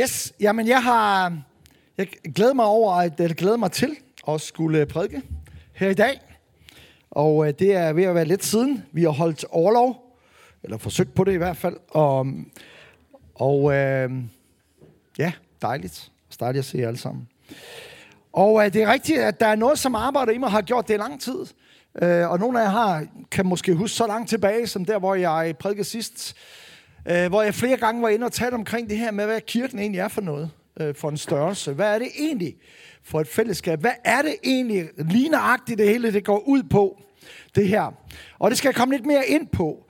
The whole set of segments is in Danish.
Yes, jamen jeg har jeg glæder mig over, at jeg glæder mig til at skulle prædike her i dag. Og øh, det er ved at være lidt siden. Vi har holdt overlov, eller forsøgt på det i hvert fald. Og, og øh, ja, dejligt. Dejligt at se jer alle sammen. Og øh, det er rigtigt, at der er noget, som arbejder i mig, har gjort det i lang tid. Øh, og nogle af jer har, kan måske huske så langt tilbage, som der, hvor jeg prædikede sidst, øh, hvor jeg flere gange var inde og talte omkring det her med, hvad kirken egentlig er for noget, øh, for en størrelse. Hvad er det egentlig for et fællesskab? Hvad er det egentlig ligneragtigt, det hele det går ud på, det her? Og det skal jeg komme lidt mere ind på.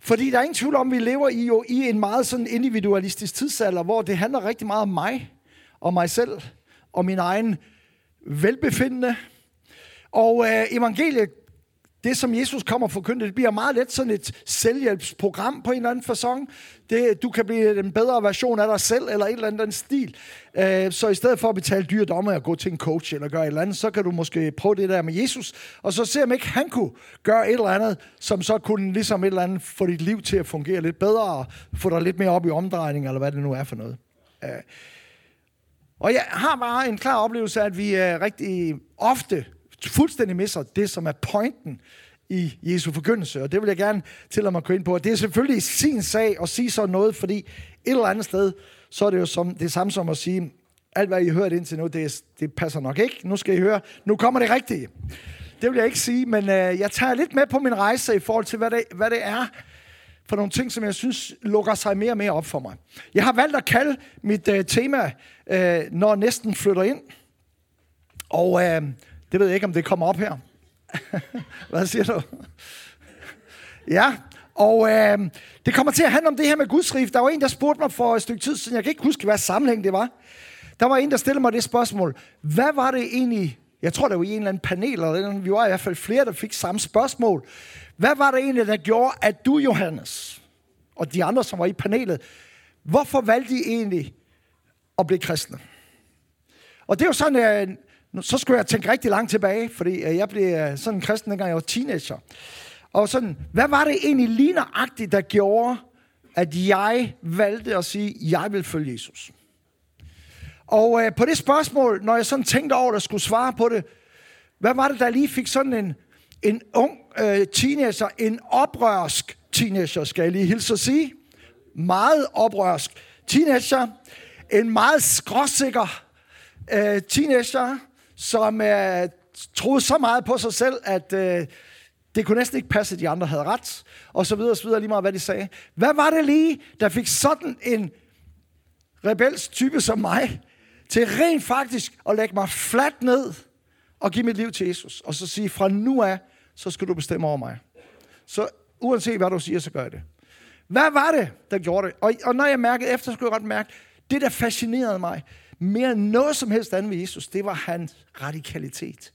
Fordi der er ingen tvivl om, at vi lever i, jo, i en meget sådan individualistisk tidsalder, hvor det handler rigtig meget om mig og mig selv og min egen velbefindende. Og øh, evangeliet det, som Jesus kommer og forkynde, det bliver meget let sådan et selvhjælpsprogram på en eller anden fasong. Det, du kan blive en bedre version af dig selv, eller en eller anden stil. Øh, så i stedet for at betale dyre domme og gå til en coach eller gøre et eller andet, så kan du måske prøve det der med Jesus, og så se om ikke han kunne gøre et eller andet, som så kunne ligesom et eller andet få dit liv til at fungere lidt bedre, og få dig lidt mere op i omdrejning, eller hvad det nu er for noget. Øh. Og jeg har bare en klar oplevelse af, at vi er rigtig ofte fuldstændig misser det, som er pointen i Jesu forkyndelse. Og det vil jeg gerne til mig gå ind på. Det er selvfølgelig sin sag at sige sådan noget, fordi et eller andet sted, så er det jo som, det samme som at sige, alt hvad I har hørt indtil nu, det, det passer nok ikke. Nu skal I høre, nu kommer det rigtige. Det vil jeg ikke sige, men øh, jeg tager lidt med på min rejse i forhold til, hvad det, hvad det er for nogle ting, som jeg synes lukker sig mere og mere op for mig. Jeg har valgt at kalde mit øh, tema, øh, når næsten flytter ind. Og øh, det ved jeg ikke, om det kommer op her. Hvad siger du? ja, og øh, det kommer til at handle om det her med Guds rige. Der var en, der spurgte mig for et stykke tid siden, jeg kan ikke huske, hvad sammenhæng det var. Der var en, der stillede mig det spørgsmål. Hvad var det egentlig, jeg tror, det var i en eller anden panel, eller vi var i hvert fald flere, der fik samme spørgsmål. Hvad var det egentlig, der gjorde, at du, Johannes, og de andre, som var i panelet, hvorfor valgte I egentlig at blive kristne? Og det er jo sådan, en, så skulle jeg tænke rigtig langt tilbage, fordi øh, jeg blev øh, sådan en kristen, dengang jeg var teenager. Og sådan, hvad var det egentlig ligneragtigt, der gjorde, at jeg valgte at sige, at jeg vil følge Jesus? Og øh, på det spørgsmål, når jeg sådan tænkte over, at jeg skulle svare på det, hvad var det, der lige fik sådan en, en ung øh, teenager, en oprørsk teenager, skal jeg lige hilse at sige. Meget oprørsk teenager. En meget skråsikker øh, teenager, som øh, troede så meget på sig selv, at øh, det kunne næsten ikke passe, at de andre havde ret, og så videre og så videre, lige meget hvad de sagde. Hvad var det lige, der fik sådan en rebels type som mig, til rent faktisk at lægge mig fladt ned og give mit liv til Jesus, og så sige, fra nu af, så skal du bestemme over mig. Så uanset hvad du siger, så gør jeg det. Hvad var det, der gjorde det? Og, og når jeg mærkede efter, så skulle jeg godt mærke, det der fascinerede mig, mere end noget som helst andet ved Jesus, det var hans radikalitet.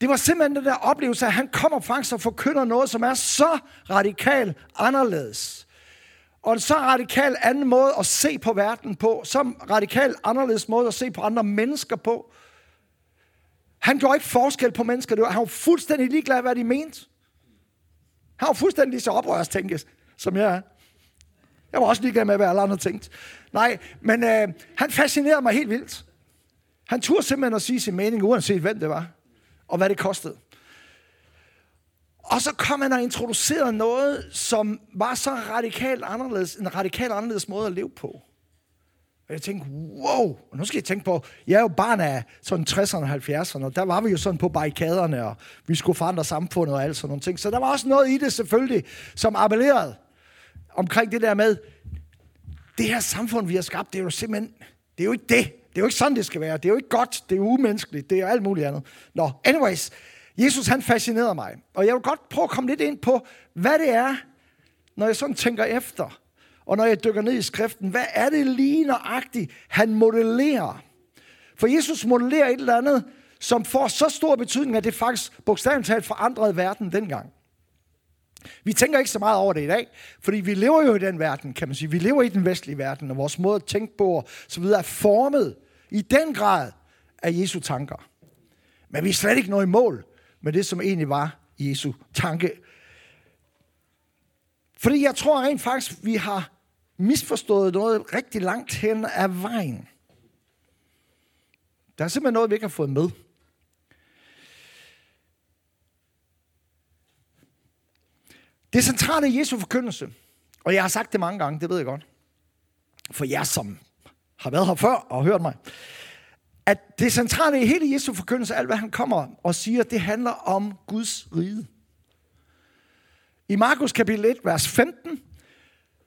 Det var simpelthen den der oplevelse, at han kommer faktisk og forkynder noget, som er så radikalt anderledes. Og en så radikal anden måde at se på verden på, så radikal anderledes måde at se på andre mennesker på. Han gjorde ikke forskel på mennesker. Han var fuldstændig ligeglad, hvad de mente. Han var fuldstændig lige så oprørst, tænkes, som jeg er. Jeg var også ligeglad med, hvad alle andre tænkte. Nej, men øh, han fascinerede mig helt vildt. Han turde simpelthen at sige sin mening, uanset hvem det var, og hvad det kostede. Og så kom han og introducerede noget, som var så radikalt anderledes, en radikalt anderledes måde at leve på. Og jeg tænkte, wow, og nu skal jeg tænke på, jeg er jo barn af sådan 60'erne og 70'erne, og der var vi jo sådan på barrikaderne, og vi skulle forandre samfundet og alt sådan nogle ting. Så der var også noget i det selvfølgelig, som appellerede omkring det der med, det her samfund, vi har skabt, det er jo simpelthen, det er jo ikke det. Det er jo ikke sådan, det skal være. Det er jo ikke godt. Det er umenneskeligt. Det er alt muligt andet. Nå, anyways. Jesus, han fascinerede mig. Og jeg vil godt prøve at komme lidt ind på, hvad det er, når jeg sådan tænker efter. Og når jeg dykker ned i skriften, hvad er det lige nøjagtigt, han modellerer? For Jesus modellerer et eller andet, som får så stor betydning, at det faktisk bogstaveligt talt forandrede verden dengang. Vi tænker ikke så meget over det i dag, fordi vi lever jo i den verden, kan man sige. Vi lever i den vestlige verden, og vores måde at tænke på og så videre er formet i den grad af Jesu tanker. Men vi er slet ikke nået i mål med det, som egentlig var Jesu tanke. Fordi jeg tror rent faktisk, vi har misforstået noget rigtig langt hen ad vejen. Der er simpelthen noget, vi ikke har fået med. Det centrale i Jesu forkyndelse, og jeg har sagt det mange gange, det ved jeg godt, for jer som har været her før og hørt mig, at det centrale i hele Jesu forkyndelse, alt hvad han kommer og siger, det handler om Guds rige. I Markus kapitel 1, vers 15,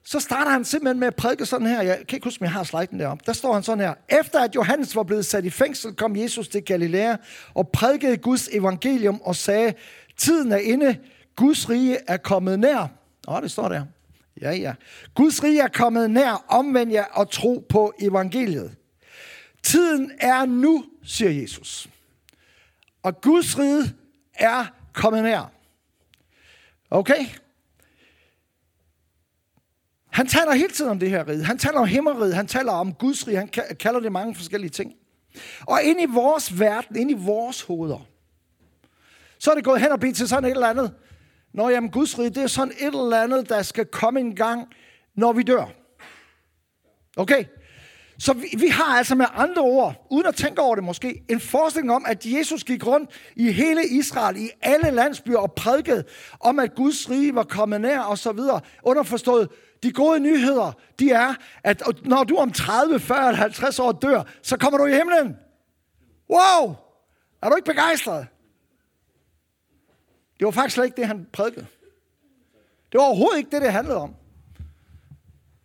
så starter han simpelthen med at prædike sådan her. Jeg kan ikke huske, om jeg har sliden deroppe. Der står han sådan her. Efter at Johannes var blevet sat i fængsel, kom Jesus til Galilea og prædikede Guds evangelium og sagde, tiden er inde, Guds rige er kommet nær. Åh, oh, det står der. Ja, ja. Guds rige er kommet nær, omvend jer og tro på evangeliet. Tiden er nu, siger Jesus. Og Guds rige er kommet nær. Okay? Han taler hele tiden om det her rige. Han taler om himmeriget. Han taler om Guds rige. Han kalder det mange forskellige ting. Og ind i vores verden, ind i vores hoveder, så er det gået hen og blivet til sådan et eller andet. Nå, jamen, Guds rige, det er sådan et eller andet, der skal komme en gang, når vi dør. Okay? Så vi, vi har altså med andre ord, uden at tænke over det måske, en forestilling om, at Jesus gik rundt i hele Israel, i alle landsbyer og prædikede om, at Guds rige var kommet nær og så videre. Underforstået, de gode nyheder, de er, at når du om 30, 40 50 år dør, så kommer du i himlen. Wow! Er du ikke begejstret? Det var faktisk slet ikke det, han prædikede. Det var overhovedet ikke det, det handlede om.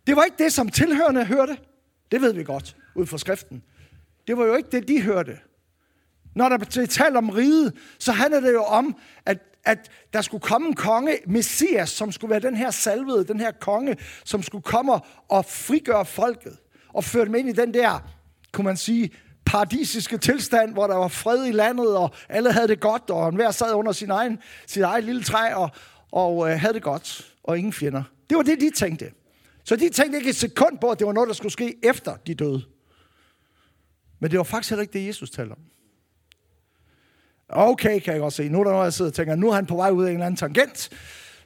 Det var ikke det, som tilhørende hørte. Det ved vi godt, ud fra skriften. Det var jo ikke det, de hørte. Når der bliver talt om riget, så handler det jo om, at, at der skulle komme en konge, Messias, som skulle være den her salvede, den her konge, som skulle komme og frigøre folket, og føre dem ind i den der, kunne man sige, paradisiske tilstand, hvor der var fred i landet, og alle havde det godt, og enhver sad under sin egen, sit eget lille træ, og, og øh, havde det godt, og ingen fjender. Det var det, de tænkte. Så de tænkte ikke et sekund på, at det var noget, der skulle ske efter de døde. Men det var faktisk heller ikke det, Jesus talte om. Okay, kan jeg godt se. Nu er der noget, jeg sidder og tænker, nu er han på vej ud af en eller anden tangent.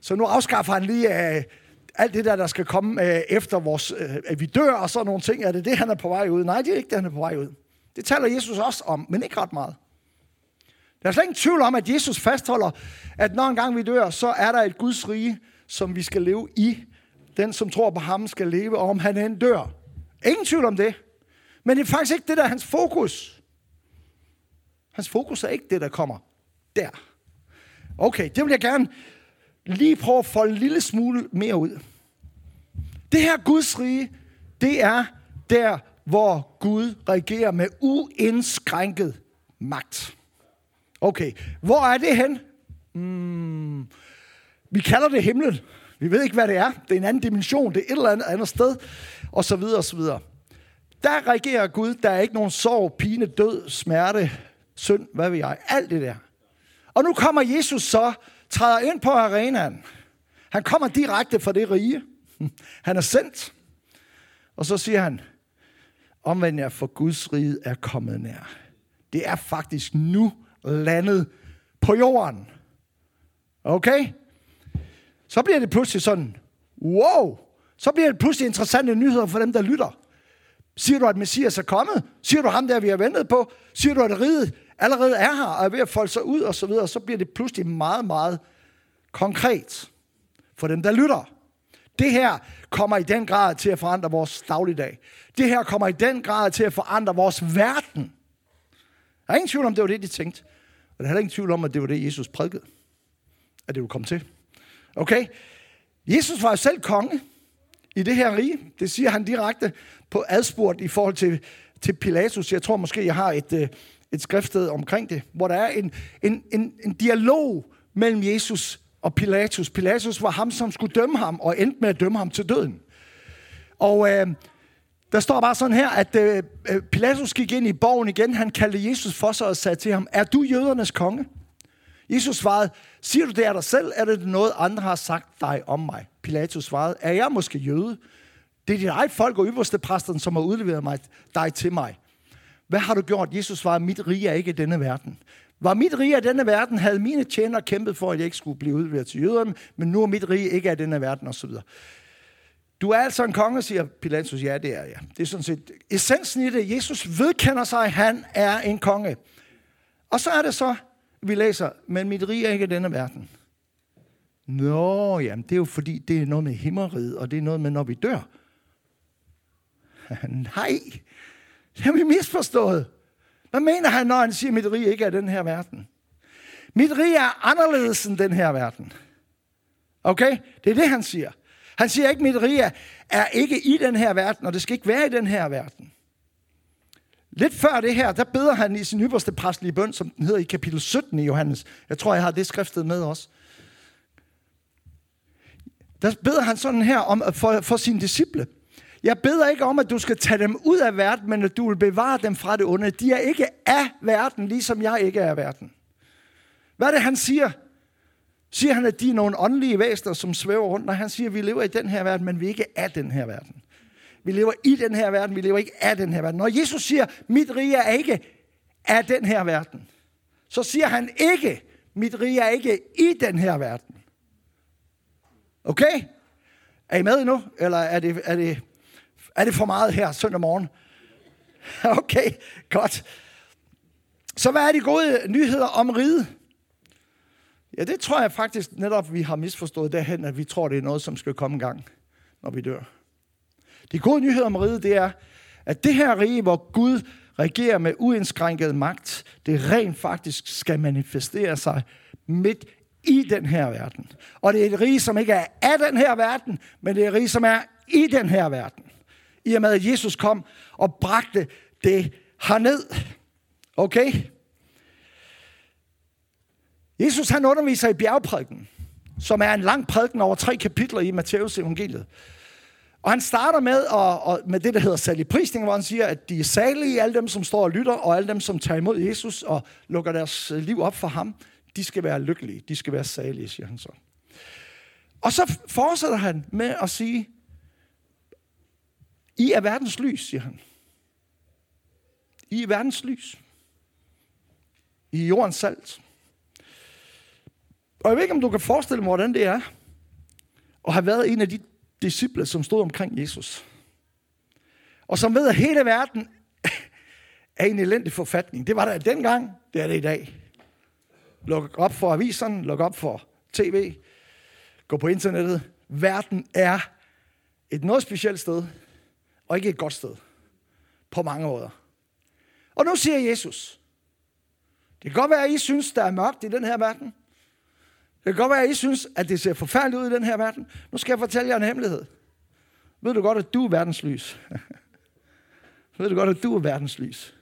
Så nu afskaffer han lige uh, alt det der, der skal komme øh, efter vores, øh, at vi dør og sådan nogle ting. Er det det, han er på vej ud? Nej, det er ikke det, han er på vej ud. Det taler Jesus også om, men ikke ret meget. Der er slet ingen tvivl om, at Jesus fastholder, at når engang vi dør, så er der et Guds rige, som vi skal leve i. Den, som tror på ham, skal leve, og om han end dør. Ingen tvivl om det. Men det er faktisk ikke det, der er hans fokus. Hans fokus er ikke det, der kommer der. Okay, det vil jeg gerne lige prøve at folde en lille smule mere ud. Det her Guds rige, det er der, hvor Gud regerer med uindskrænket magt. Okay, hvor er det hen? Mm, vi kalder det himlen. Vi ved ikke, hvad det er. Det er en anden dimension. Det er et eller andet andet sted. Og så videre, og så videre. Der regerer Gud. Der er ikke nogen sorg, pine, død, smerte, synd, hvad ved jeg. Alt det der. Og nu kommer Jesus så, træder ind på arenaen. Han kommer direkte fra det rige. Han er sendt. Og så siger han, omvendt jer, for Guds rige er kommet nær. Det er faktisk nu landet på jorden. Okay? Så bliver det pludselig sådan, wow, så bliver det pludselig interessante nyheder for dem, der lytter. Siger du, at Messias er kommet? Siger du ham der, vi har ventet på? Siger du, at riget allerede er her og er ved at folde sig ud og så videre? Så bliver det pludselig meget, meget konkret for dem, der lytter. Det her kommer i den grad til at forandre vores dagligdag. Det her kommer i den grad til at forandre vores verden. Der er ingen tvivl om, det var det, de tænkte. Og der er heller ingen tvivl om, at det var det, Jesus prædikede. At det ville komme til. Okay? Jesus var jo selv konge i det her rige. Det siger han direkte på adspurgt i forhold til, til Pilatus. Jeg tror måske, jeg har et, øh, et skriftsted omkring det, hvor der er en, en, en, en dialog mellem Jesus og Pilatus. Pilatus var ham, som skulle dømme ham, og endte med at dømme ham til døden. Og øh, der står bare sådan her, at øh, øh, Pilatus gik ind i borgen igen. Han kaldte Jesus for sig og sagde til ham, er du jødernes konge? Jesus svarede, siger du det af dig selv, er det noget, andre har sagt dig om mig? Pilatus svarede, er jeg måske jøde? Det er dit eget folk og øverste præsten, som har udleveret mig, dig til mig. Hvad har du gjort? Jesus svarede, mit rige er ikke i denne verden. Var mit rige af denne verden, havde mine tjenere kæmpet for, at jeg ikke skulle blive udleveret til jøderne, men nu er mit rige ikke af denne verden, osv. Du er altså en konge, siger Pilatus. Ja, det er jeg. Det er sådan set essensen i det. Jesus vedkender sig, at han er en konge. Og så er det så, vi læser, men mit rige er ikke denne verden. Nå, jamen, det er jo fordi, det er noget med himmeriget, og det er noget med, når vi dør. Nej, det har vi misforstået. Hvad mener han, når han siger, at mit rige ikke er den her verden? Mit rige er anderledes end den her verden. Okay? Det er det, han siger. Han siger ikke, at mit rige er ikke i den her verden, og det skal ikke være i den her verden. Lidt før det her, der beder han i sin ypperste præstlige bøn, som den hedder i kapitel 17 i Johannes. Jeg tror, jeg har det skriftet med også. Der beder han sådan her om for, for sine disciple. Jeg beder ikke om, at du skal tage dem ud af verden, men at du vil bevare dem fra det onde. De er ikke af verden, ligesom jeg ikke er af verden. Hvad er det, han siger? Siger han, at de er nogle åndelige væsener, som svæver rundt? Nej, han siger, at vi lever i den her verden, men vi er ikke af den her verden. Vi lever i den her verden, vi lever ikke af den her verden. Når Jesus siger, mit rige er ikke af den her verden, så siger han ikke, mit rige er ikke i den her verden. Okay? Er I med nu? Eller er det, er det, er det for meget her søndag morgen? Okay, godt. Så hvad er de gode nyheder om riget? Ja, det tror jeg faktisk netop, vi har misforstået derhen, at vi tror, det er noget, som skal komme en gang, når vi dør. De gode nyheder om riget, det er, at det her rige, hvor Gud regerer med uindskrænket magt, det rent faktisk skal manifestere sig midt i den her verden. Og det er et rige, som ikke er af den her verden, men det er et rige, som er i den her verden. I og med, at Jesus kom og bragte det herned. Okay? Jesus han underviser i bjergprædiken, som er en lang prædiken over tre kapitler i Matteus evangeliet. Og han starter med, og, og med det, der hedder saligprisning, hvor han siger, at de er salige, alle dem, som står og lytter, og alle dem, som tager imod Jesus og lukker deres øh, liv op for ham, de skal være lykkelige, de skal være salige, siger han så. Og så fortsætter han med at sige, i er verdens lys, siger han. I er verdens lys. I er jordens salt. Og jeg ved ikke, om du kan forestille mig, hvordan det er, at have været en af de disciple, som stod omkring Jesus. Og som ved, at hele verden er en elendig forfatning. Det var der dengang, det er det i dag. Luk op for aviserne, luk op for tv, gå på internettet. Verden er et noget specielt sted, og ikke et godt sted. På mange måder. Og nu siger Jesus, det kan godt være, at I synes, der er mørkt i den her verden. Det kan godt være, at I synes, at det ser forfærdeligt ud i den her verden. Nu skal jeg fortælle jer en hemmelighed. Ved du godt, at du er verdens lys? Ved du godt, at du er verdens lys?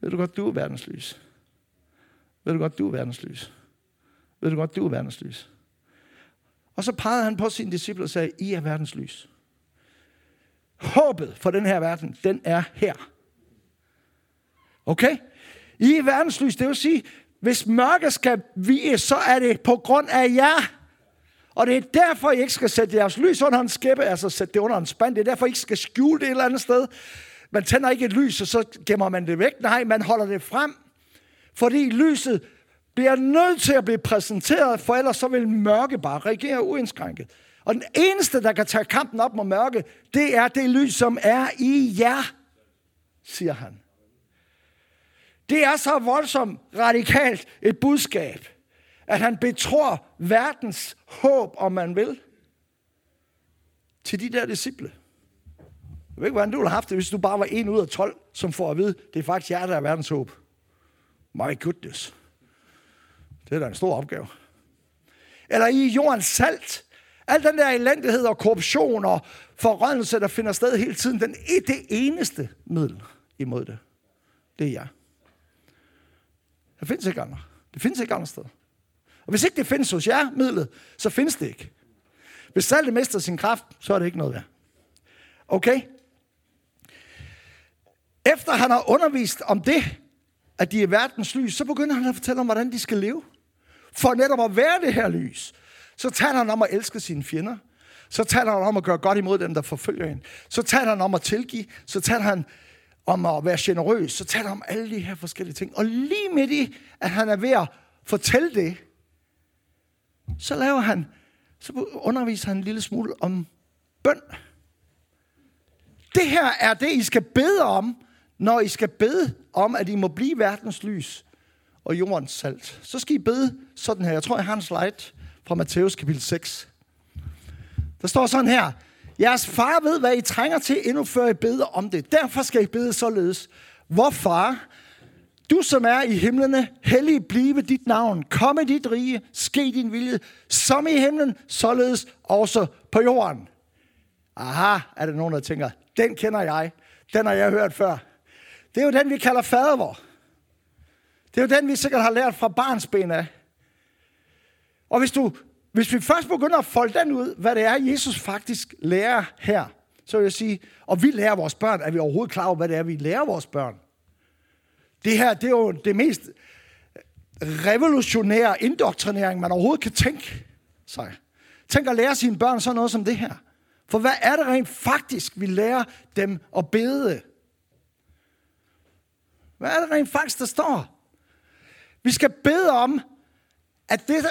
Ved du godt, at du er verdens lys? Ved du godt, at du er verdens lys? Ved du godt, at du er verdens lys? Og så pegede han på sine disciple og sagde, I er verdens lys. Håbet for den her verden, den er her. Okay? I er verdens det vil sige, hvis mørket skal vige, så er det på grund af jer. Og det er derfor, I ikke skal sætte jeres lys under en skæppe, altså sætte det under en spand. Det er derfor, I ikke skal skjule det et eller andet sted. Man tænder ikke et lys, og så gemmer man det væk. Nej, man holder det frem. Fordi lyset bliver nødt til at blive præsenteret, for ellers så vil mørke bare reagere uindskrænket. Og den eneste, der kan tage kampen op mod mørke, det er det lys, som er i jer, siger han. Det er så voldsomt radikalt et budskab, at han betror verdens håb, om man vil, til de der disciple. Jeg ved ikke, hvordan du ville have haft det, hvis du bare var en ud af 12, som får at vide, det er faktisk jer, der er verdens håb. My goodness. Det er da en stor opgave. Eller i jordens salt. Al den der elendighed og korruption og forrødelse, der finder sted hele tiden, den er det eneste middel imod det. Det er jeg. Der findes ikke andre. Det findes ikke andre steder. Og hvis ikke det findes hos jer, midlet, så findes det ikke. Hvis saltet mister sin kraft, så er det ikke noget værd. Okay? Efter han har undervist om det, at de er verdens lys, så begynder han at fortælle om, hvordan de skal leve. For netop at være det her lys, så taler han om at elske sine fjender. Så taler han om at gøre godt imod dem, der forfølger en. Så taler han om at tilgive. Så taler han om at være generøs, så taler han om alle de her forskellige ting. Og lige midt i, at han er ved at fortælle det, så laver han, så underviser han en lille smule om bøn. Det her er det, I skal bede om, når I skal bede om, at I må blive verdens lys og jordens salt. Så skal I bede sådan her. Jeg tror, jeg har en slide fra Matthæus kapitel 6. Der står sådan her. Jeres far ved, hvad I trænger til, endnu før I beder om det. Derfor skal I bede således. Hvor far, du som er i himlene, hellig blive dit navn. Kom i dit rige, ske din vilje, som i himlen, således også på jorden. Aha, er der nogen, der tænker, den kender jeg. Den har jeg hørt før. Det er jo den, vi kalder fadervor. Det er jo den, vi sikkert har lært fra barnsben af. Og hvis, du, hvis vi først begynder at folde den ud, hvad det er, Jesus faktisk lærer her, så vil jeg sige, og vi lærer vores børn, er vi overhovedet klar over, hvad det er, vi lærer vores børn? Det her, det er jo det mest revolutionære indoktrinering, man overhovedet kan tænke sig. Tænk at lære sine børn sådan noget som det her. For hvad er det rent faktisk, vi lærer dem at bede? Hvad er det rent faktisk, der står? Vi skal bede om, at det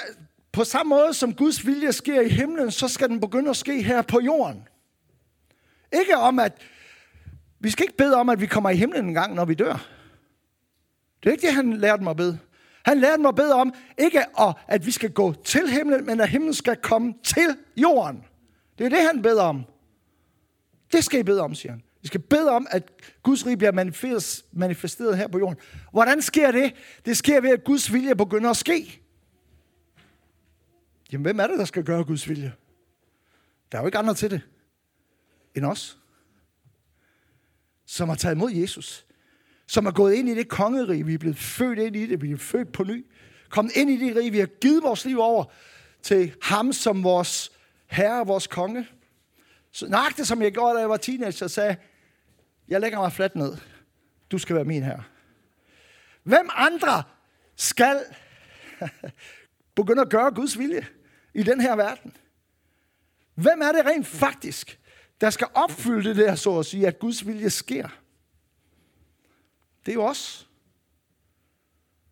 på samme måde som Guds vilje sker i himlen, så skal den begynde at ske her på jorden. Ikke om, at vi skal ikke bede om, at vi kommer i himlen en gang, når vi dør. Det er ikke det, han lærte mig at bede. Han lærte mig at bede om, ikke at vi skal gå til himlen, men at himlen skal komme til jorden. Det er det, han beder om. Det skal I bede om, siger han. Vi skal bede om, at Guds rige bliver manifesteret her på jorden. Hvordan sker det? Det sker ved, at Guds vilje begynder at ske. Jamen, hvem er det, der skal gøre Guds vilje? Der er jo ikke andre til det end os, som har taget imod Jesus. Som er gået ind i det kongerige. Vi er blevet født ind i det. Vi er født på ny. Kommet ind i det rige. Vi har givet vores liv over til ham som vores herre vores konge. Så nøjagtigt som jeg gjorde, da jeg var teenager, sagde, jeg lægger mig fladt ned. Du skal være min herre. Hvem andre skal begynde at gøre Guds vilje i den her verden? Hvem er det rent faktisk, der skal opfylde det der, så at sige, at Guds vilje sker? Det er jo os.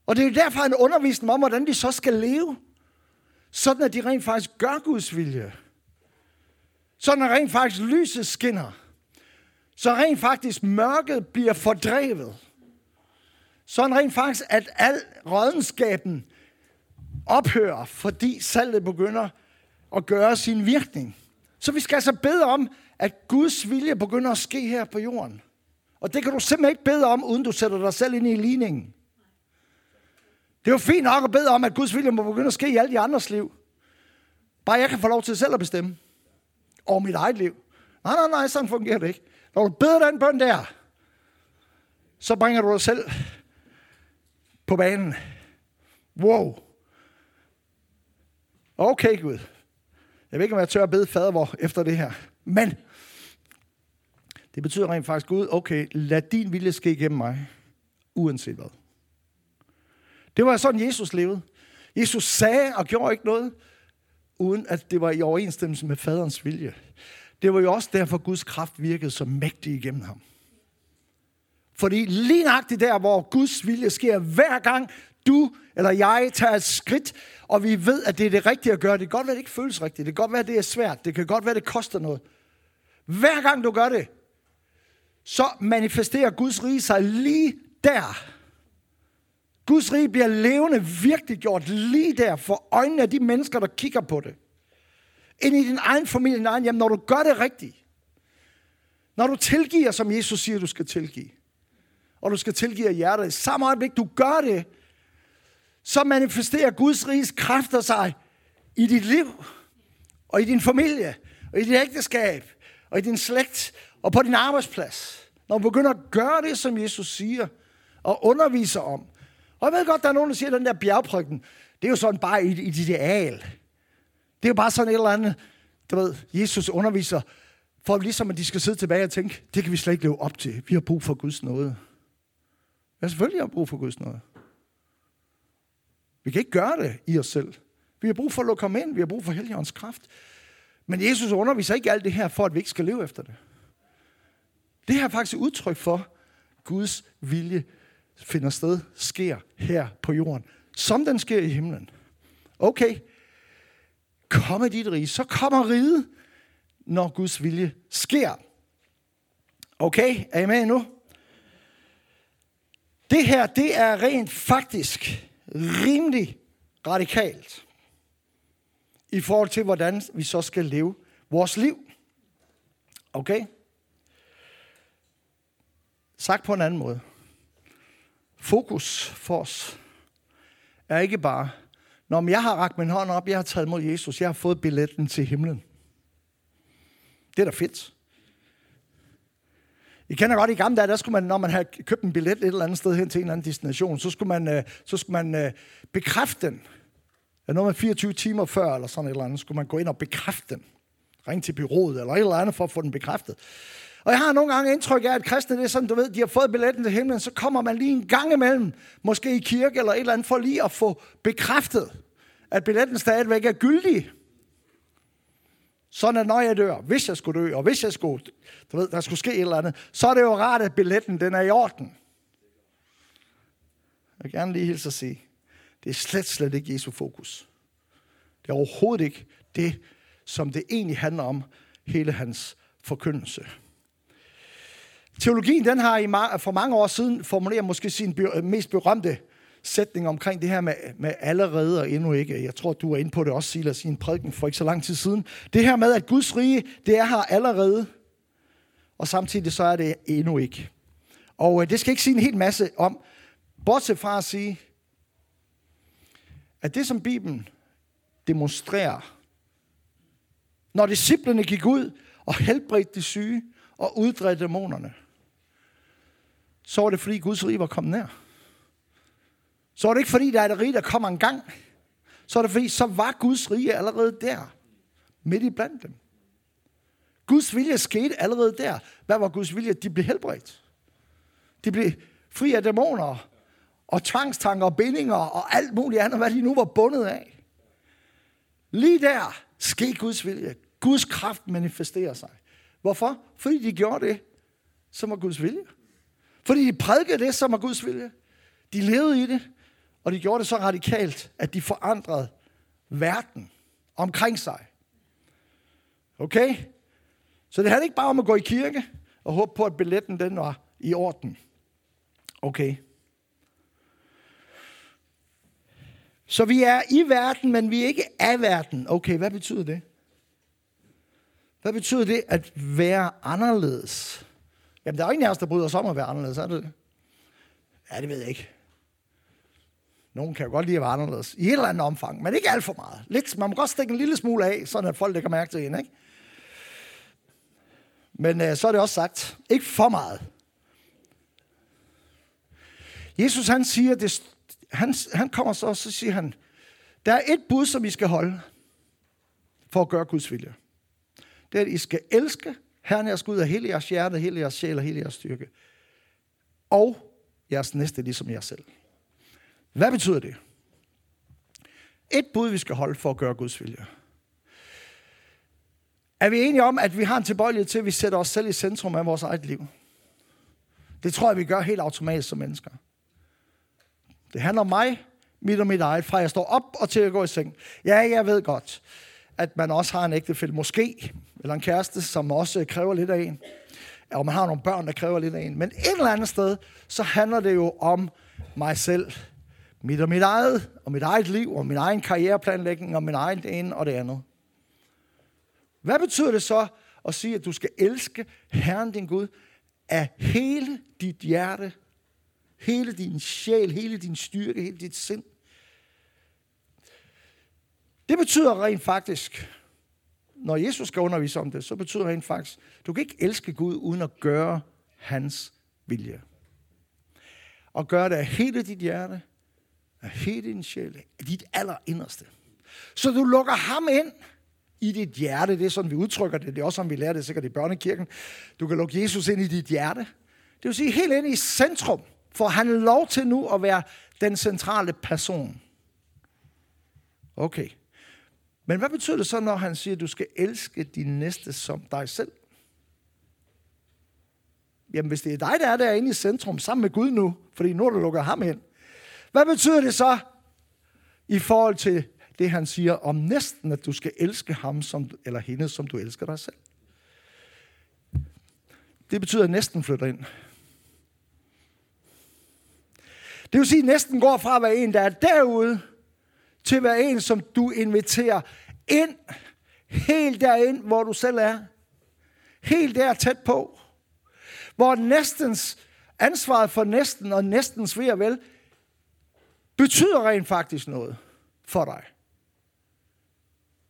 Og det er jo derfor, han underviser dem om, hvordan de så skal leve. Sådan, at de rent faktisk gør Guds vilje. Sådan, at rent faktisk lyset skinner. Så rent faktisk mørket bliver fordrevet. Sådan rent faktisk, at al rådenskaben ophører, fordi saltet begynder at gøre sin virkning. Så vi skal altså bede om, at Guds vilje begynder at ske her på jorden. Og det kan du simpelthen ikke bede om, uden du sætter dig selv ind i ligningen. Det er jo fint nok at bede om, at Guds vilje må begynde at ske i alle de andres liv. Bare jeg kan få lov til selv at bestemme over mit eget liv. Nej, nej, nej, sådan fungerer det ikke. Når du beder den bøn der, så bringer du dig selv på banen. Wow. Okay, Gud. Jeg ved ikke, om jeg tør at bede fadervor efter det her. Men det betyder rent faktisk, Gud, okay, lad din vilje ske igennem mig, uanset hvad. Det var sådan, Jesus levede. Jesus sagde og gjorde ikke noget, uden at det var i overensstemmelse med faderens vilje. Det var jo også derfor, Guds kraft virkede så mægtig igennem ham. Fordi lige nøjagtigt der, hvor Guds vilje sker, hver gang du eller jeg tager et skridt, og vi ved, at det er det rigtige at gøre. Det kan godt være, at det ikke føles rigtigt. Det kan godt være, at det er svært. Det kan godt være, at det koster noget. Hver gang du gør det, så manifesterer Guds rige sig lige der. Guds rige bliver levende virkelig gjort lige der for øjnene af de mennesker, der kigger på det. Ind i din egen familie, din egen hjem, når du gør det rigtigt. Når du tilgiver, som Jesus siger, du skal tilgive. Og du skal tilgive af hjertet. I samme øjeblik, du gør det, så manifesterer Guds riges kræfter sig i dit liv, og i din familie, og i dit ægteskab, og i din slægt, og på din arbejdsplads. Når du begynder at gøre det, som Jesus siger, og underviser om. Og jeg ved godt, der er nogen, der siger, at den der bjergprykken, det er jo sådan bare et, et ideal. Det er jo bare sådan et eller andet, du ved, Jesus underviser, for ligesom at de skal sidde tilbage og tænke, det kan vi slet ikke leve op til. Vi har brug for Guds nåde. Ja, selvfølgelig har brug for Guds nåde. Vi kan ikke gøre det i os selv. Vi har brug for at lukke ham ind. Vi har brug for Helligåndens kraft. Men Jesus underviser ikke alt det her, for at vi ikke skal leve efter det. Det her er faktisk et udtryk for, Guds vilje finder sted, sker her på jorden, som den sker i himlen. Okay, kom i dit rige, så kommer riget, når Guds vilje sker. Okay, er I med nu? Det her, det er rent faktisk rimelig radikalt i forhold til, hvordan vi så skal leve vores liv. Okay? Sagt på en anden måde. Fokus for os er ikke bare, når jeg har rakt min hånd op, jeg har taget mod Jesus, jeg har fået billetten til himlen. Det er da fedt. I kender godt, i gamle dage, der skulle man, når man havde købt en billet et eller andet sted hen til en eller anden destination, så skulle man, øh, så skulle man øh, bekræfte den. Ja, noget med 24 timer før, eller sådan et eller andet, skulle man gå ind og bekræfte den. Ring til byrådet, eller et eller andet, for at få den bekræftet. Og jeg har nogle gange indtryk af, at kristne, det er sådan, du ved, de har fået billetten til himlen, så kommer man lige en gang imellem, måske i kirke eller et eller andet, for lige at få bekræftet, at billetten stadigvæk er gyldig. Sådan at når jeg dør, hvis jeg skulle dø, og hvis jeg skulle, du ved, der skulle ske et eller andet, så er det jo rart, at billetten den er i orden. Jeg vil gerne lige hilse at sige, det er slet, slet ikke Jesu fokus. Det er overhovedet ikke det, som det egentlig handler om, hele hans forkyndelse. Teologien, den har i for mange år siden formuleret måske sin mest berømte sætning omkring det her med, med allerede og endnu ikke. Jeg tror, du er inde på det også, Silas, i en prædiken for ikke så lang tid siden. Det her med, at Guds rige, det er her allerede, og samtidig så er det endnu ikke. Og øh, det skal ikke sige en hel masse om, bortset fra at sige, at det som Bibelen demonstrerer, når disciplene gik ud og helbredte de syge og uddrede dæmonerne, så var det fordi Guds rige var kommet nær. Så er det ikke fordi, der er et rige, der kommer en gang. Så er det fordi, så var Guds rige allerede der. Midt i blandt dem. Guds vilje skete allerede der. Hvad var Guds vilje? De blev helbredt. De blev fri af dæmoner og tvangstanker og bindinger og alt muligt andet, hvad de nu var bundet af. Lige der skete Guds vilje. Guds kraft manifesterer sig. Hvorfor? Fordi de gjorde det, som var Guds vilje. Fordi de prædikede det, som var Guds vilje. De levede i det. Og de gjorde det så radikalt, at de forandrede verden omkring sig. Okay? Så det handler ikke bare om at gå i kirke og håbe på, at billetten den var i orden. Okay. Så vi er i verden, men vi er ikke af verden. Okay, hvad betyder det? Hvad betyder det at være anderledes? Jamen, der er jo ingen af os, der bryder os om at være anderledes, er det det? Ja, det ved jeg ikke. Nogen kan jo godt lide at være anderledes. I et eller andet omfang, men ikke alt for meget. Lidt, man må godt stikke en lille smule af, så at folk lægger mærke til en, ikke? Men øh, så er det også sagt, ikke for meget. Jesus han siger, det, han, han kommer så, og så siger han, der er et bud, som I skal holde, for at gøre Guds vilje. Det er, at I skal elske Herren jeres Gud af hele jeres hjerte, hele jeres sjæl og hele jeres styrke. Og jeres næste ligesom jer selv. Hvad betyder det? Et bud, vi skal holde for at gøre Guds vilje. Er vi enige om, at vi har en tilbøjelighed til, at vi sætter os selv i centrum af vores eget liv? Det tror jeg, vi gør helt automatisk som mennesker. Det handler om mig, mit og mit eget, fra jeg står op og til at gå i seng. Ja, jeg ved godt, at man også har en ægtefælle, måske, eller en kæreste, som også kræver lidt af en. Og man har nogle børn, der kræver lidt af en. Men et eller andet sted, så handler det jo om mig selv, mit og mit eget, og mit eget liv, og min egen karriereplanlægning, og min egen det ene og det andet. Hvad betyder det så at sige, at du skal elske Herren din Gud af hele dit hjerte, hele din sjæl, hele din styrke, hele dit sind? Det betyder rent faktisk, når Jesus skal undervise om det, så betyder det rent faktisk, du kan ikke elske Gud uden at gøre hans vilje. Og gøre det af hele dit hjerte, af hele din sjæl, af dit allerinderste. Så du lukker ham ind i dit hjerte. Det er sådan, vi udtrykker det. Det er også sådan, vi lærer det sikkert i børnekirken. Du kan lukke Jesus ind i dit hjerte. Det vil sige helt ind i centrum. For han er lov til nu at være den centrale person. Okay. Men hvad betyder det så, når han siger, at du skal elske din næste som dig selv? Jamen, hvis det er dig, der er derinde i centrum, sammen med Gud nu, fordi nu har du lukket ham ind, hvad betyder det så i forhold til det, han siger om næsten, at du skal elske ham som, eller hende, som du elsker dig selv? det betyder, at næsten flytter ind. Det vil sige, at næsten går fra at være en, der er derude, til at være en, som du inviterer ind, helt derind, hvor du selv er. Helt der tæt på. Hvor næstens ansvaret for næsten og næstens ved og vel, betyder rent faktisk noget for dig.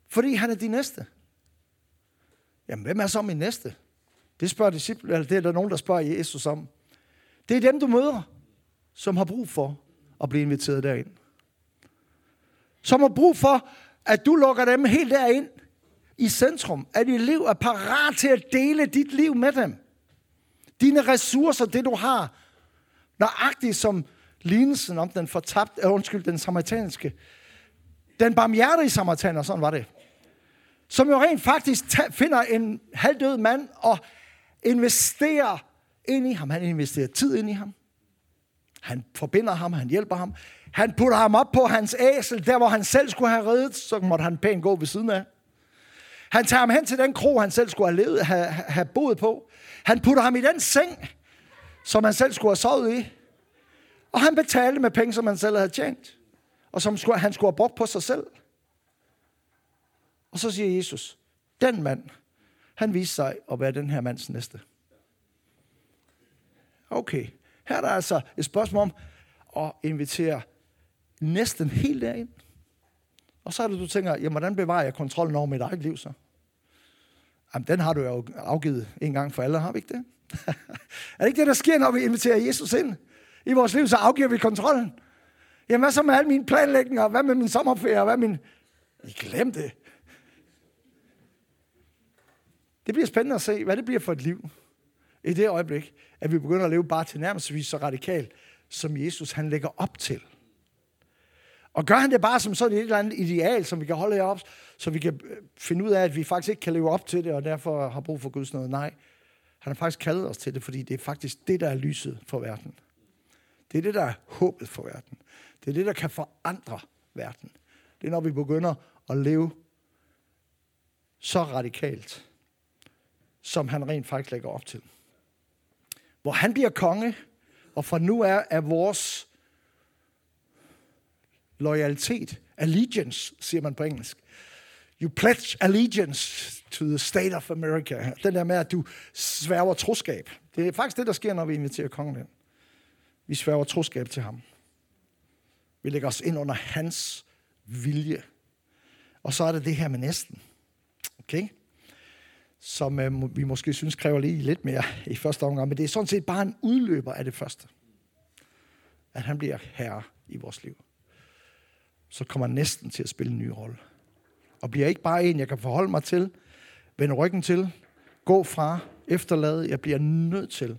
Fordi han er din næste. Jamen, hvem er så min næste? Det spørger disciple, eller det er der nogen, der spørger Jesus om. Det er dem, du møder, som har brug for at blive inviteret derind. Som har brug for, at du lukker dem helt derind i centrum. At dit liv er parat til at dele dit liv med dem. Dine ressourcer, det du har. Nøjagtigt som lignelsen om den fortabte, uh, undskyld, den samaritanske. Den barmhjertige samaritaner, sådan var det. Som jo rent faktisk finder en halvdød mand og investerer ind i ham. Han investerer tid ind i ham. Han forbinder ham, han hjælper ham. Han putter ham op på hans æsel, der hvor han selv skulle have reddet, så måtte han pænt gå ved siden af. Han tager ham hen til den kro, han selv skulle have, levet, have, have boet på. Han putter ham i den seng, som han selv skulle have sovet i. Og han betalte med penge, som han selv havde tjent. Og som han skulle have brugt på sig selv. Og så siger Jesus, den mand, han viser sig at være den her mands næste. Okay, her er der altså et spørgsmål om at invitere næsten helt derind. Og så er det, du tænker, jamen, hvordan bevarer jeg kontrollen over mit eget liv så? Jamen, den har du jo afgivet en gang for alle, har vi ikke det? er det ikke det, der sker, når vi inviterer Jesus ind i vores liv, så afgiver vi kontrollen? Jamen, hvad så med alle mine planlægninger? Hvad med min sommerferie? Hvad min... I glem det. Det bliver spændende at se, hvad det bliver for et liv. I det øjeblik, at vi begynder at leve bare til nærmest så radikalt, som Jesus han lægger op til. Og gør han det bare som sådan et eller andet ideal, som vi kan holde op, så vi kan øh, finde ud af, at vi faktisk ikke kan leve op til det, og derfor har brug for Guds noget. Nej, han har faktisk kaldet os til det, fordi det er faktisk det, der er lyset for verden. Det er det, der er håbet for verden. Det er det, der kan forandre verden. Det er, når vi begynder at leve så radikalt, som han rent faktisk lægger op til. Hvor han bliver konge, og fra nu er, er vores loyalitet, allegiance, siger man på engelsk. You pledge allegiance to the state of America. Den der med, at du sværger troskab. Det er faktisk det, der sker, når vi inviterer kongen ind. Vi sværger troskab til ham. Vi lægger os ind under hans vilje. Og så er det det her med næsten. Okay? Som øh, vi måske synes kræver lige lidt mere i første omgang. Men det er sådan set bare en udløber af det første. At han bliver herre i vores liv så kommer næsten til at spille en ny rolle. Og bliver ikke bare en, jeg kan forholde mig til, vende ryggen til, gå fra, efterlade. Jeg bliver nødt til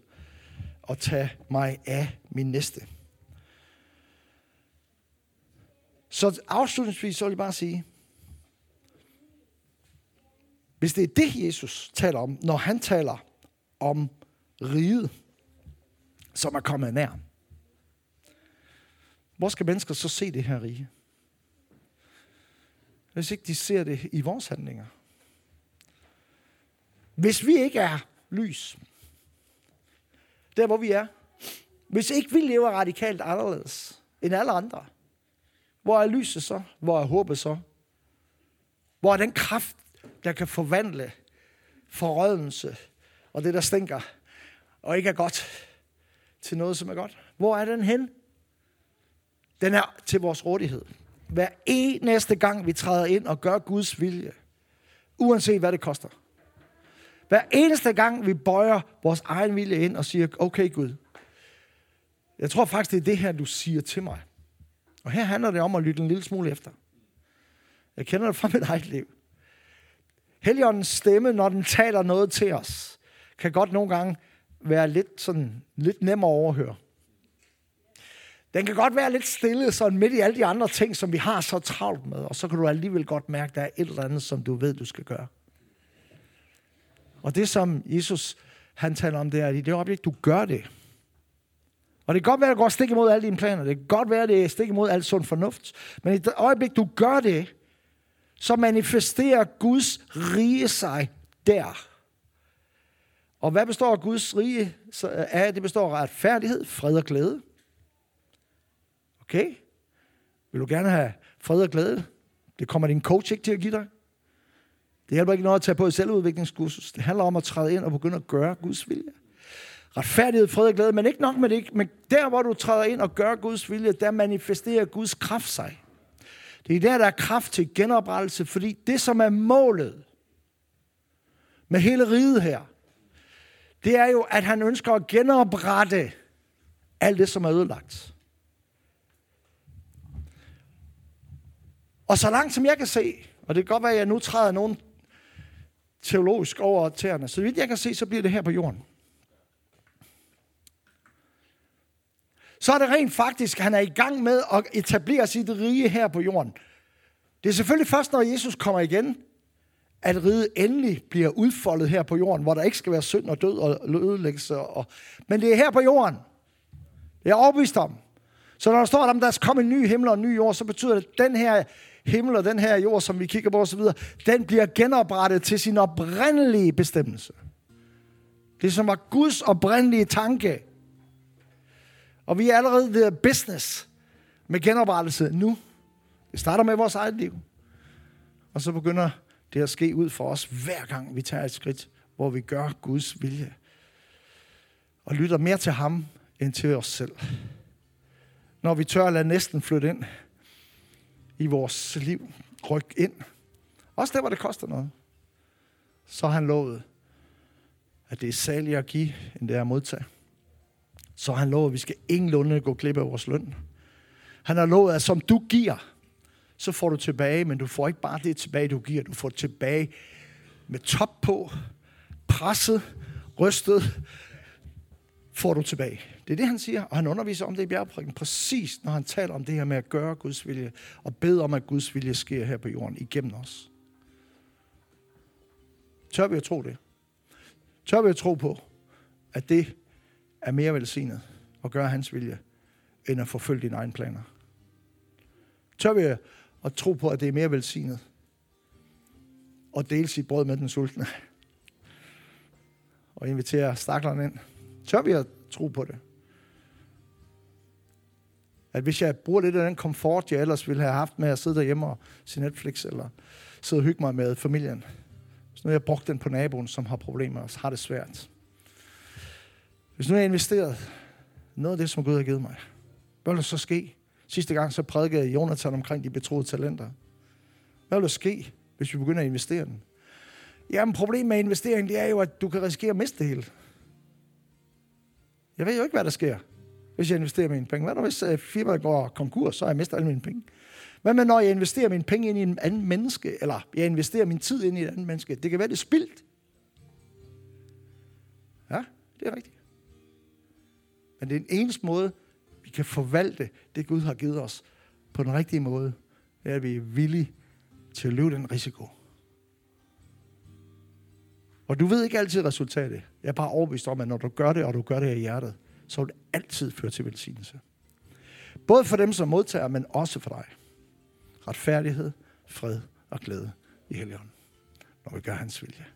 at tage mig af min næste. Så afslutningsvis så vil jeg bare sige, hvis det er det, Jesus taler om, når han taler om riget, som er kommet nær, hvor skal mennesker så se det her rige? hvis ikke de ser det i vores handlinger. Hvis vi ikke er lys, der hvor vi er, hvis ikke vi lever radikalt anderledes end alle andre, hvor er lyset så? Hvor er håbet så? Hvor er den kraft, der kan forvandle forrødelse og det, der stinker og ikke er godt, til noget, som er godt? Hvor er den hen? Den er til vores rådighed hver eneste gang, vi træder ind og gør Guds vilje. Uanset hvad det koster. Hver eneste gang, vi bøjer vores egen vilje ind og siger, okay Gud, jeg tror faktisk, det er det her, du siger til mig. Og her handler det om at lytte en lille smule efter. Jeg kender det fra mit eget liv. Helligåndens stemme, når den taler noget til os, kan godt nogle gange være lidt, sådan, lidt nemmere at overhøre. Den kan godt være lidt stille, sådan midt i alle de andre ting, som vi har så travlt med, og så kan du alligevel godt mærke, at der er et eller andet, som du ved, du skal gøre. Og det, som Jesus han taler om, det er, at i det øjeblik, du gør det, og det kan godt være, at det går stik imod alle dine planer. Det kan godt være, at det er stik imod alt sund fornuft. Men i det øjeblik, du gør det, så manifesterer Guds rige sig der. Og hvad består Guds rige af? Det består af retfærdighed, fred og glæde. Okay? Vil du gerne have fred og glæde? Det kommer din coach ikke til at give dig. Det hjælper ikke noget at tage på et selvudviklingskursus. Det handler om at træde ind og begynde at gøre Guds vilje. Retfærdighed, fred og glæde, men ikke nok med det. Men der, hvor du træder ind og gør Guds vilje, der manifesterer Guds kraft sig. Det er der, der er kraft til genoprettelse, fordi det, som er målet med hele riget her, det er jo, at han ønsker at genoprette alt det, som er ødelagt. Og så langt som jeg kan se, og det kan godt være, at jeg nu træder nogen teologisk over tæerne, så vidt jeg kan se, så bliver det her på jorden. Så er det rent faktisk, han er i gang med at etablere sit rige her på jorden. Det er selvfølgelig først, når Jesus kommer igen, at riget endelig bliver udfoldet her på jorden, hvor der ikke skal være synd og død og ødelæggelse. Og... Men det er her på jorden. Det er overbevist om. Så når der står, at der skal komme en ny himmel og en ny jord, så betyder det, at den her himmel og den her jord, som vi kigger på osv., den bliver genoprettet til sin oprindelige bestemmelse. Det som var Guds oprindelige tanke. Og vi er allerede ved business med genoprettelse nu. Det starter med vores eget liv. Og så begynder det at ske ud for os, hver gang vi tager et skridt, hvor vi gør Guds vilje. Og lytter mere til ham, end til os selv. Når vi tør at lade næsten flytte ind i vores liv, Ryk ind. Også der, hvor det koster noget. Så har han lovet, at det er særligt at give, end det er at modtage. Så har han lovet, at vi skal ingenlunde gå glip af vores løn. Han har lovet, at som du giver, så får du tilbage, men du får ikke bare det tilbage, du giver. Du får tilbage med top på, presset, rystet, får du tilbage. Det er det, han siger, og han underviser om det i bjergprædiken, præcis når han taler om det her med at gøre Guds vilje, og bede om, at Guds vilje sker her på jorden igennem os. Tør vi at tro det? Tør vi at tro på, at det er mere velsignet at gøre hans vilje, end at forfølge dine egne planer? Tør vi at tro på, at det er mere velsignet at dele sit brød med den sultne? Og invitere staklerne ind? Tør vi at tro på det? At hvis jeg bruger lidt af den komfort, jeg ellers ville have haft med at sidde derhjemme og se Netflix, eller sidde og hygge mig med familien, så nu har jeg brugt den på naboen, som har problemer og har det svært. Hvis nu jeg investeret noget af det, som Gud har givet mig, hvad vil der så ske? Sidste gang så prædikede Jonathan omkring de betroede talenter. Hvad vil der ske, hvis vi begynder at investere den? Jamen, problemet med investering, det er jo, at du kan risikere at miste det hele. Jeg ved jo ikke, hvad der sker, hvis jeg investerer mine penge. Hvad nu, hvis øh, firmaet går konkurs, så har jeg mistet alle mine penge? Hvad med, når jeg investerer mine penge ind i en anden menneske, eller jeg investerer min tid ind i et andet menneske? Det kan være, det er spildt. Ja, det er rigtigt. Men det er den eneste måde, vi kan forvalte det, Gud har givet os på den rigtige måde. Det er, at vi er villige til at løbe den risiko. Og du ved ikke altid resultatet. Jeg er bare overbevist om, at når du gør det, og du gør det af hjertet, så vil det altid føre til velsignelse. Både for dem, som modtager, men også for dig. Retfærdighed, fred og glæde i Helligånden, når vi gør hans vilje.